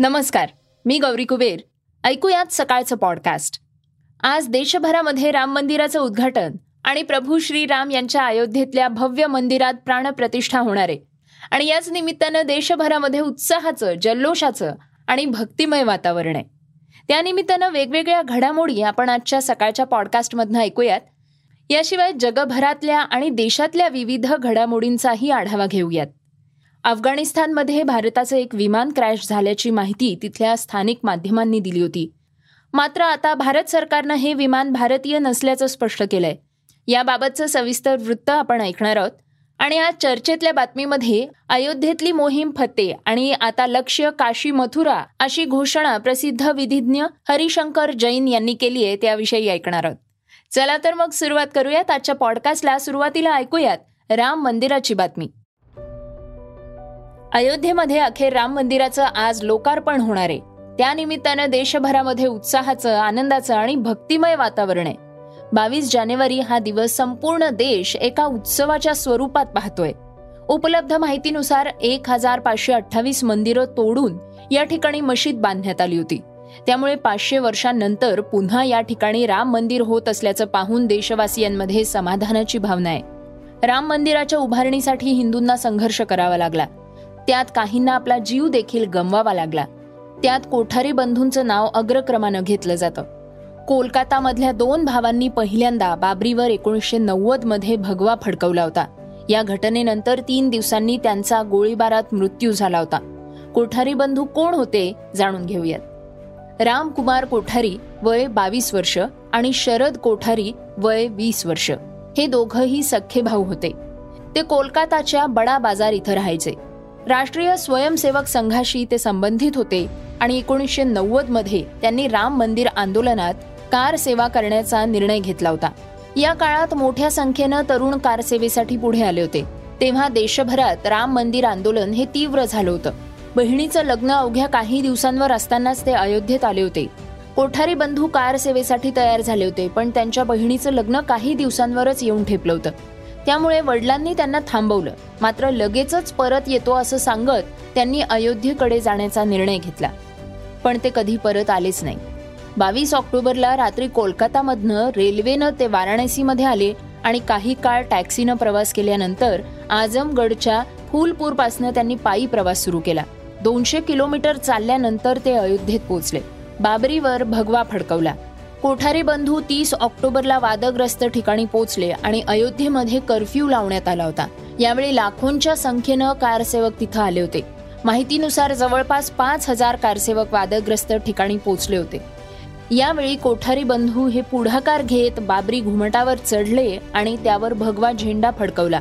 नमस्कार मी गौरी कुबेर. ऐकूयात सकाळचं पॉडकास्ट आज देशभरामध्ये राम मंदिराचं उद्घाटन आणि प्रभू श्रीराम यांच्या अयोध्येतल्या भव्य मंदिरात प्राणप्रतिष्ठा होणार. आहे आणि याच निमित्तानं देशभरामध्ये उत्साहाचं जल्लोषाचं आणि भक्तिमय वातावरण आहे. त्यानिमित्तानं वेगवेगळ्या घडामोडी आपण आजच्या सकाळच्या पॉडकास्टमधनं ऐकूयात. याशिवाय जगभरातल्या आणि देशातल्या विविध घडामोडींचाही आढावा घेऊयात. अफगाणिस्तानमध्ये भारताचं एक विमान क्रॅश झाल्याची माहिती तिथल्या स्थानिक माध्यमांनी दिली होती. मात्र आता भारत सरकारनं हे विमान भारतीय नसल्याचं स्पष्ट केलंय. याबाबतचं सविस्तर वृत्त आपण ऐकणार आहोत. आणि आज चर्चेतल्या बातमीमध्ये अयोध्येतली मोहीम फत्ते आणि आता लक्ष्य काशी मथुरा अशी घोषणा प्रसिद्ध विधिज्ञ हरिशंकर जैन यांनी केली आहे त्याविषयी ऐकणार आहोत. चला तर मग सुरुवात करूयात. आजच्या पॉडकास्टला सुरुवातीला ऐकूयात राम मंदिराची बातमी. अयोध्येमध्ये अखेर राम मंदिराचं आज लोकार्पण होणार आहे. त्यानिमित्तानं देशभरामध्ये उत्साहाचं आनंदाचं आणि भक्तिमय वातावरण आहे. बावीस जानेवारी हा दिवस संपूर्ण देश एका उत्सवाच्या स्वरूपात पाहतोय. उपलब्ध माहितीनुसार एक हजार पाचशे अठ्ठावीस मंदिरं तोडून या ठिकाणी मशीद बांधण्यात आली होती. त्यामुळे पाचशे वर्षांनंतर पुन्हा या ठिकाणी राम मंदिर होत असल्याचं पाहून देशवासियांमध्ये समाधानाची भावना आहे. राम मंदिराच्या उभारणीसाठी हिंदूंना संघर्ष करावा लागला. त्यात काहींना आपला जीव देखील गमवावा लागला. त्यात कोठारी बंधूंचं नाव अग्रक्रमानं घेतलं जातं. कोलकातामधल्या दोन भावांनी पहिल्यांदा बाबरीवर एकोणीसशे नव्वदमध्ये भगवा फडकवला होता. या घटनेनंतर तीन दिवसांनी त्यांचा गोळीबारात मृत्यू झाला होता. कोठारी बंधू कोण होते जाणून घेऊयात. रामकुमार कोठारी वय बावीस वर्ष आणि शरद कोठारी वय वीस वर्ष. हे दोघंही सख्खे भाऊ होते. ते कोलकाताच्या बडा बाजार इथं राहायचे. राष्ट्रीय स्वयंसेवक संघाशी ते संबंधित होते आणि एकोणीसशे नव्वदमध्ये त्यांनी राम मंदिर आंदोलनात कार सेवा करण्याचा निर्णय घेतला होता. या काळात मोठ्या संख्येनं तरुण कार सेवेसाठी पुढे आले होते. तेव्हा देशभरात राम मंदिर आंदोलन हे तीव्र झालं होतं. बहिणीचं लग्न अवघ्या काही दिवसांवर असतानाच ते अयोध्येत आले होते. कोठारी बंधू कार सेवेसाठी तयार झाले होते पण त्यांच्या बहिणीचं लग्न काही दिवसांवरच येऊन ठेपलं होतं. त्यामुळे वडिलांनी त्यांना थांबवलं. मात्र लगेचच परत येतो असं सांगत त्यांनी अयोध्येकडे जाण्याचा निर्णय घेतला. पण ते कधी परत आलेच नाही. बावीस ऑक्टोबरला रात्री कोलकातामधनं रेल्वेनं ते वाराणसीमध्ये आले आणि काही काळ टॅक्सीनं प्रवास केल्यानंतर आजमगडच्या फुलपूरपासनं त्यांनी पायी प्रवास सुरू केला. दोनशे किलोमीटर चालल्यानंतर ते अयोध्येत पोहोचले. बाबरीवर भगवा फडकवला. कोठारी बंधू तीस ऑक्टोबरला वादग्रस्त ठिकाणी पोहोचले आणि अयोध्येमध्ये कर्फ्यू लावण्यात आला होता. यावेळी लाखोंच्या संख्येनं कारसेवक तिथं आले होते. माहितीनुसार जवळपास पाच हजार कारसेवक वादग्रस्त ठिकाणी पोहोचले होते. यावेळी कोठारी बंधू हे पुढाकार घेत बाबरी घुमटावर चढले आणि त्यावर भगवा झेंडा फडकवला.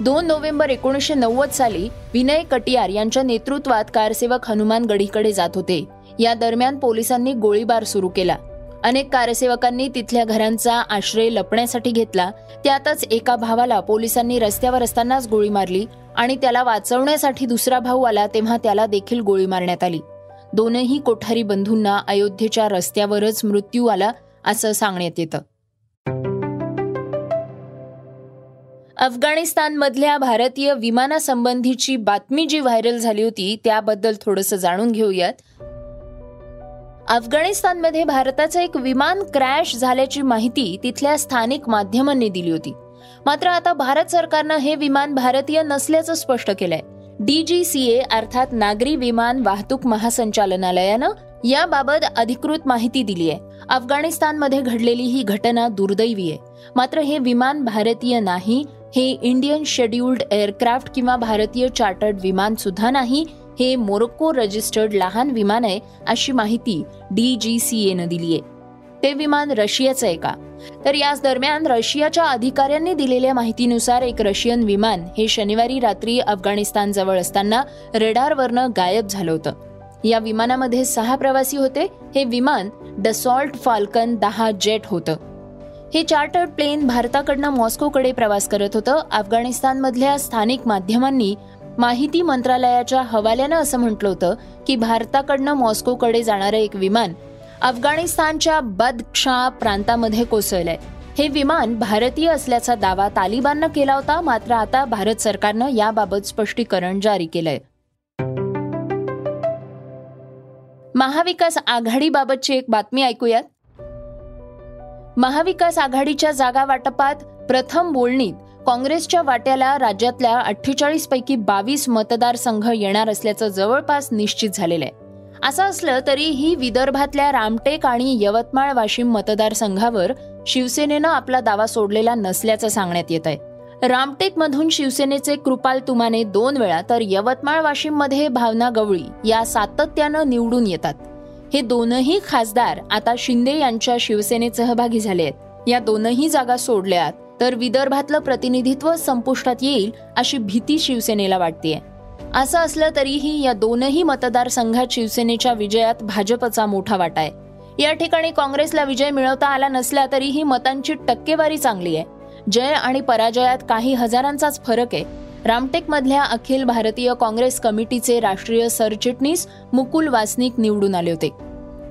दोन नोव्हेंबर एकोणीसशे नव्वद साली विनय कटियार यांच्या नेतृत्वात कारसेवक हनुमान गडीकडे जात होते. या दरम्यान पोलिसांनी गोळीबार सुरू केला. अनेक कारसेवकांनी तिथल्या घरांचा आश्रय लपण्यासाठी घेतला. त्यातच एका भावाला पोलिसांनी रस्त्यावर असतानाच गोळी मारली आणि त्याला वाचवण्यासाठी दुसरा भाऊ आला तेव्हा त्याला देखील गोळी मारण्यात आली. दोनही कोठारी बंधूंना अयोध्येच्या रस्त्यावरच मृत्यू आला असं सांगण्यात येतं. अफगाणिस्तानमधल्या भारतीय विमानासंबंधीची बातमी जी व्हायरल झाली होती त्याबद्दल थोडंसं जाणून घेऊयात. अफगाणिस्तानमध्ये भारताचं एक विमान क्रॅश झाल्याची माहिती तिथल्या स्थानिक माध्यमांनी दिली होती. मात्र आता भारत सरकारनं हे विमान भारतीय नसल्याचं स्पष्ट केलंय. डीजीसीए अर्थात नागरी विमान वाहतूक महासंचालनालयानं याबाबत अधिकृत माहिती दिली आहे. अफगाणिस्तानमध्ये घडलेली ही घटना दुर्दैवी आहे. मात्र हे विमान भारतीय नाही हे इंडियन शेड्युल्ड एअरक्राफ्ट किंवा भारतीय चार्टर्ड विमान सुद्धा नाही हे मोरोक्को रजिस्टर्ड लहान विमान आहे अशी माहिती डी जी सी एनं दिली आहे. ते विमान रशियाचं आहे का? तर याच दरम्यान रशियाच्या अधिकाऱ्यांनी दिलेल्या माहितीनुसार एक रशियन विमान हे शनिवारी रात्री अफगाणिस्तान जवळ असताना रेडारवरनं गायब झालं होतं. या विमानामध्ये सहा प्रवासी होते. हे विमान डसॉल्ट फाल्कन दहा जेट होतं. हे चार्टर्ड प्लेन भारताकडनं मॉस्कोकडे प्रवास करत होतं. अफगाणिस्तानमधल्या स्थानिक माध्यमांनी माहिती मंत्रालयाच्या हवाल्यानं असं म्हटलं होतं की भारताकडनं मॉस्कोकडे जाणारं एक विमान अफगाणिस्तानच्या बदक्षा प्रांतामध्ये कोसळलंय. हे विमान भारतीय असल्याचा दावा तालिबाननं केला होता मात्र आता भारत सरकारनं याबाबत स्पष्टीकरण जारी केलंय. महाविकास आघाडीबाबतची एक बातमी ऐकूयात. महाविकास आघाडीच्या जागा वाटपात प्रथम बोलणीत काँग्रेसच्या वाट्याला राज्यातल्या अठ्ठेचाळीस पैकी बावीस मतदारसंघ येणार असल्याचं जवळपास निश्चित झालेलं आहे. असं असलं तरीही विदर्भातल्या रामटेक आणि यवतमाळ वाशिम मतदारसंघावर शिवसेनेनं आपला दावा सोडलेला नसल्याचं सांगण्यात येत आहे. रामटेकमधून शिवसेनेचे कृपाल तुमाने दोन वेळा तर यवतमाळ वाशिममध्ये भावना गवळी या सातत्यानं निवडून येतात. हे दोनही खासदार आता शिंदे यांच्या शिवसेनेत सहभागी झाले आहेत. या दोनही जागा सोडल्यात तर विदर्भातलं प्रतिनिधित्व संपुष्टात येईल अशी भीती शिवसेनेला वाटतेय. असं असलं तरीही या दोनही मतदारसंघात शिवसेनेच्या विजयात भाजपचा मोठा वाटा आहे. या ठिकाणी काँग्रेसला विजय मिळवता आला नसला तरीही मतांची टक्केवारी चांगली आहे. जय आणि पराजयात काही हजारांचाच फरक आहे. रामटेकमधल्या अखिल भारतीय काँग्रेस कमिटीचे राष्ट्रीय सरचिटणीस मुकुल वासनिक निवडून आले होते.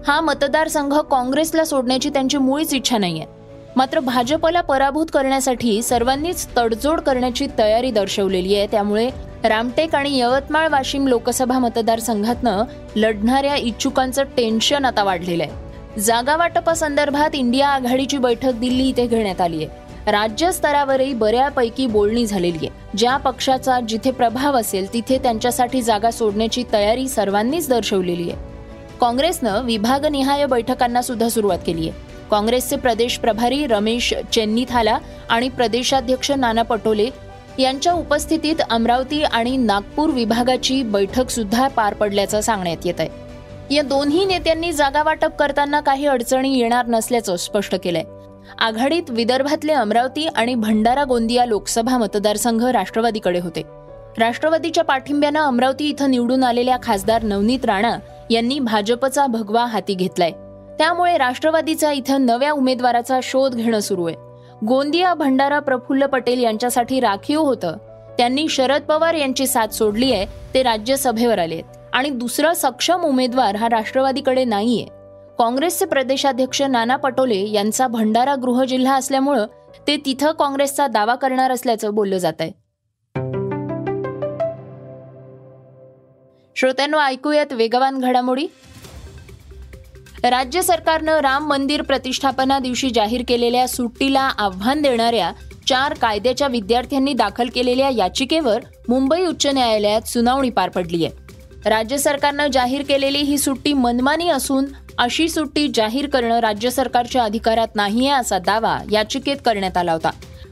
हा मतदारसंघ काँग्रेसला सोडण्याची त्यांची मुळीच इच्छा नाहीये. मात्र भाजपला पराभूत करण्यासाठी सर्वांनीच तडजोड करण्याची तयारी दर्शवलेली आहे. त्यामुळे रामटेक आणि यवतमाळ वाशिम लोकसभा मतदारसंघातनं लढणाऱ्या इच्छुकांचं टेन्शन आता वाढलेलं आहे. जागा वाटपासंदर्भात इंडिया आघाडीची बैठक दिल्ली इथे घेण्यात आली आहे. राज्य स्तरावरही बऱ्यापैकी बोलणी झालेली आहे. ज्या पक्षाचा जिथे प्रभाव असेल तिथे त्यांच्यासाठी जागा सोडण्याची तयारी सर्वांनीच दर्शवलेली आहे. काँग्रेसनं विभागनिहाय बैठकांना सुद्धा सुरुवात केली आहे. काँग्रेसचे प्रदेश प्रभारी रमेश चेन्नीथाला आणि प्रदेशाध्यक्ष नाना पटोले यांच्या उपस्थितीत अमरावती आणि नागपूर विभागाची बैठक सुद्धा पार पडल्याचं सांगण्यात येत आहे या दोन्ही नेत्यांनी जागा वाटप करताना काही अडचणी येणार नसल्याचं स्पष्ट केलंय. आघाडीत विदर्भातले अमरावती आणि भंडारा गोंदिया लोकसभा मतदारसंघ राष्ट्रवादीकडे होते. राष्ट्रवादीच्या पाठिंब्यानं अमरावती इथं निवडून आलेल्या खासदार नवनीत राणा यांनी भाजपचा भगवा हाती घेतलाय. त्यामुळे राष्ट्रवादीचा इथं नव्या उमेदवाराचा शोध घेणं सुरू आहे. गोंदिया भंडारा प्रफुल्ल पटेल यांच्यासाठी राखीव होतं. त्यांनी शरद पवार यांची साथ सोडली आहे ते राज्यसभेवर आले आणि दुसरा सक्षम उमेदवार हा राष्ट्रवादीकडे नाहीये. काँग्रेसचे प्रदेशाध्यक्ष नाना पटोले यांचा भंडारा गृह जिल्हा असल्यामुळं ते तिथं काँग्रेसचा दावा करणार असल्याचं बोललं जात आहे. श्रोत्यांना ऐकूयात वेगवान घडामोडी. राज्य सरकारनं राम मंदिर प्रतिष्ठापना दिवशी जाहीर केलेल्या सुट्टीला आव्हान देणाऱ्या चार कायद्याच्या विद्यार्थ्यांनी दाखल केलेल्या याचिकेवर मुंबई उच्च न्यायालयात सुनावणी पार पडली आहे राज्य सरकारनं जाहीर केलेली ही सुट्टी मनमानी असून अशी सुट्टी जाहीर करणं राज्य सरकारच्या अधिकारात नाही आहे असा दावा याचिकेत करण्यात आला होता.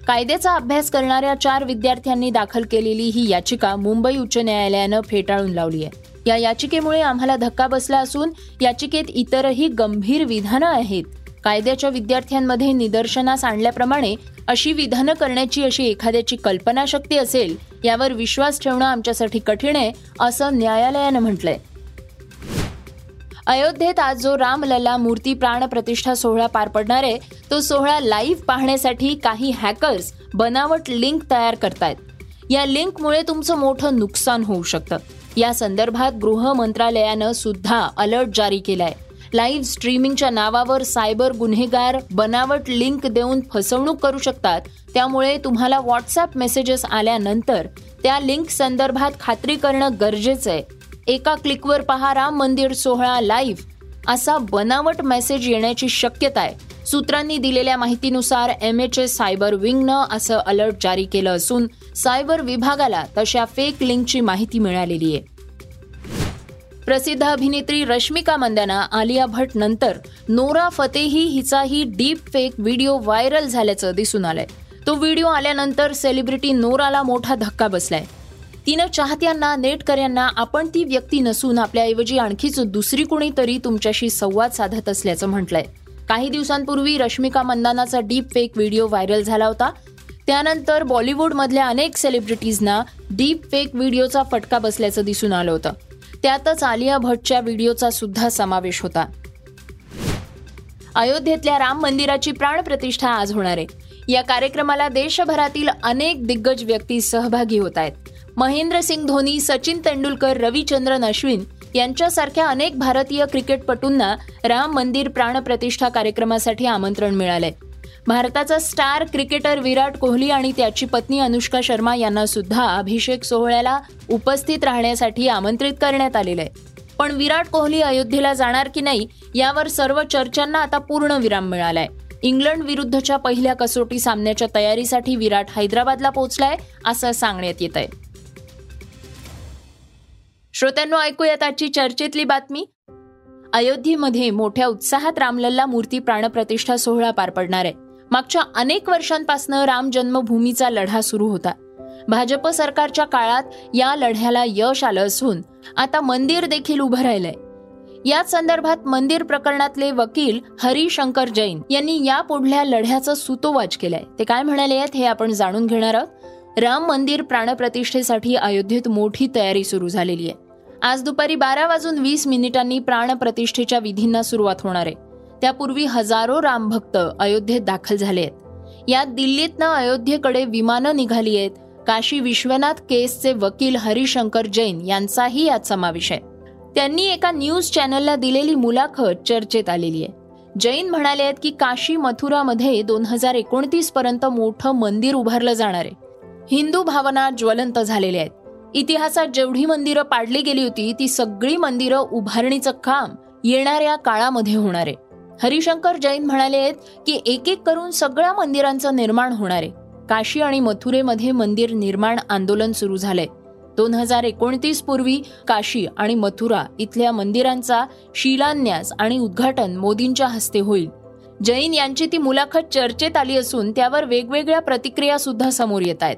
कायद्याचा अभ्यास करणाऱ्या चार विद्यार्थ्यांनी दाखल केलेली ही याचिका मुंबई उच्च न्यायालयानं फेटाळून लावली आहे या याचिकेमुळे आम्हाला धक्का बसला असून याचिकेत इतरही गंभीर विधानं आहेत. कायद्याच्या विद्यार्थ्यांमध्ये निदर्शनास आणल्याप्रमाणे अशी विधानं करण्याची अशी एखाद्याची कल्पनाशक्ती असेल यावर विश्वास ठेवणं आमच्यासाठी कठीण आहे असं न्यायालयानं म्हटलंय. अयोध्येत आज जो रामलला मूर्ती प्राण प्रतिष्ठा सोहळा पार पडणार आहे तो सोहळा लाईव्ह पाहण्यासाठी काही हॅकर्स बनावट लिंक तयार करतायत. या लिंकमुळे तुमचं मोठं नुकसान होऊ शकतं. या संदर्भात गृह मंत्रालयानं सुद्धा अलर्ट जारी केलाय. लाईव्ह स्ट्रीमिंगच्या नावावर सायबर गुन्हेगार बनावट लिंक देऊन फसवणूक करू शकतात. त्यामुळे तुम्हाला व्हॉट्सअप मेसेजेस आल्यानंतर त्या लिंक संदर्भात खात्री करणं गरजेचं आहे. एका क्लिकवर पहा राम मंदिर सोहळा लाईव्ह. असा बनावट मेसेज येण्याची शक्यता आहे. सूत्रांनी दिलेल्या माहितीनुसार एम एच एस सायबर विंगनं असं अलर्ट जारी केलं असून सायबर विभागाला तशा फेक लिंकची माहिती मिळालेली आहे. प्रसिद्ध अभिनेत्री रश्मिका मंदाना आलिया भट नंतर नोरा फतेही हिचाही डीप फेक व्हिडिओ व्हायरल झाल्याचं दिसून आलंय. तो व्हिडिओ आल्यानंतर सेलिब्रिटी नोराला मोठा धक्का बसलाय. तिनं चाहत्यांना नेटकऱ्यांना आपण ती व्यक्ती नसून आपल्याऐवजी आणखीच दुसरी कुणीतरी तुमच्याशी संवाद साधत असल्याचं म्हटलंय. काही दिवसांपूर्वी रश्मिका मंदानाचा डीप फेक व्हिडिओ व्हायरल झाला होता. त्यानंतर बॉलिवूडमधल्या अनेक सेलिब्रिटीजना डीप फेक व्हिडिओचा फटका बसल्याचं दिसून आलं होतं. त्यातच आलिया भट्टच्या व्हिडिओचा सुद्धा समावेश होता. अयोध्येतल्या राम मंदिराची प्राणप्रतिष्ठा आज होणार आहे. या कार्यक्रमाला देशभरातील अनेक दिग्गज व्यक्ती सहभागी होत आहेत. महेंद्रसिंग धोनी सचिन तेंडुलकर रविचंद्रन अश्विन यांच्यासारख्या अनेक भारतीय क्रिकेटपटूंना राम मंदिर प्राणप्रतिष्ठा कार्यक्रमासाठी आमंत्रण मिळालंय. भारताचा स्टार क्रिकेटर विराट कोहली आणि त्याची पत्नी अनुष्का शर्मा यांना सुद्धा अभिषेक सोहळ्याला उपस्थित राहण्यासाठी आमंत्रित करण्यात आलेलं आहे पण विराट कोहली अयोध्येला जाणार की नाही यावर सर्व चर्चांना आता पूर्ण विराम मिळालाय. इंग्लंड विरुद्धच्या पहिल्या कसोटी सामन्याच्या तयारीसाठी विराट हैदराबादला पोहोचलाय असं सांगण्यात येत आहे श्रोत्यांनो ऐकूयात आजची चर्चेतली बातमी. अयोध्येमध्ये मोठ्या उत्साहात रामलल्ला मूर्ती प्राणप्रतिष्ठा सोहळा पार पडणार आहे. मागच्या अनेक वर्षांपासून राम जन्मभूमीचा लढा सुरू होता. भाजप सरकारच्या काळात या लढ्याला यश आलं असून आता मंदिर देखील उभं राहिलंय. याच संदर्भात मंदिर प्रकरणातले वकील हरिशंकर जैन यांनी या पुढल्या लढ्याचं सुतोवाच केलंय. ते काय म्हणाले आहेत हे आपण जाणून घेणार आहोत. राम मंदिर प्राणप्रतिष्ठेसाठी अयोध्येत मोठी तयारी सुरू झालेली आहे. आज दुपारी बारा वाजून वीस मिनिटांनी प्राणप्रतिष्ठेच्या विधींना सुरुवात होणार आहे. त्यापूर्वी हजारो रामभक्त अयोध्येत दाखल झाले आहेत. यात दिल्लीतनं अयोध्येकडे विमानं निघाली आहेत. काशी विश्वनाथ केसचे वकील हरिशंकर जैन यांचाही यात समावेश आहे. त्यांनी एका न्यूज चॅनलला दिलेली मुलाखत चर्चेत आलेली आहे. जैन म्हणाले आहेत की काशी मथुरामध्ये दोन हजार एकोणतीस पर्यंत मोठं मंदिर उभारलं जाणार आहे. हिंदू भावना ज्वलंत झालेल्या आहेत. इतिहासात जेवढी मंदिरं पाडली गेली होती ती सगळी मंदिरं उभारणीचं काम येणाऱ्या काळामध्ये होणार आहे. हरिशंकर जैन म्हणाले आहेत की एक एक करून सगळ्या मंदिरांचं निर्माण होणार आहे. काशी आणि मथुरेमध्ये मंदिर निर्माण आंदोलन सुरू झालंय. दोन हजार एकोणतीस पूर्वी काशी आणि मथुरा इथल्या मंदिरांचा शिलान्यास आणि उद्घाटन मोदींच्या हस्ते होईल. जैन यांची ती मुलाखत चर्चेत आली असून त्यावर वेगवेगळ्या प्रतिक्रिया सुद्धा समोर येत आहेत.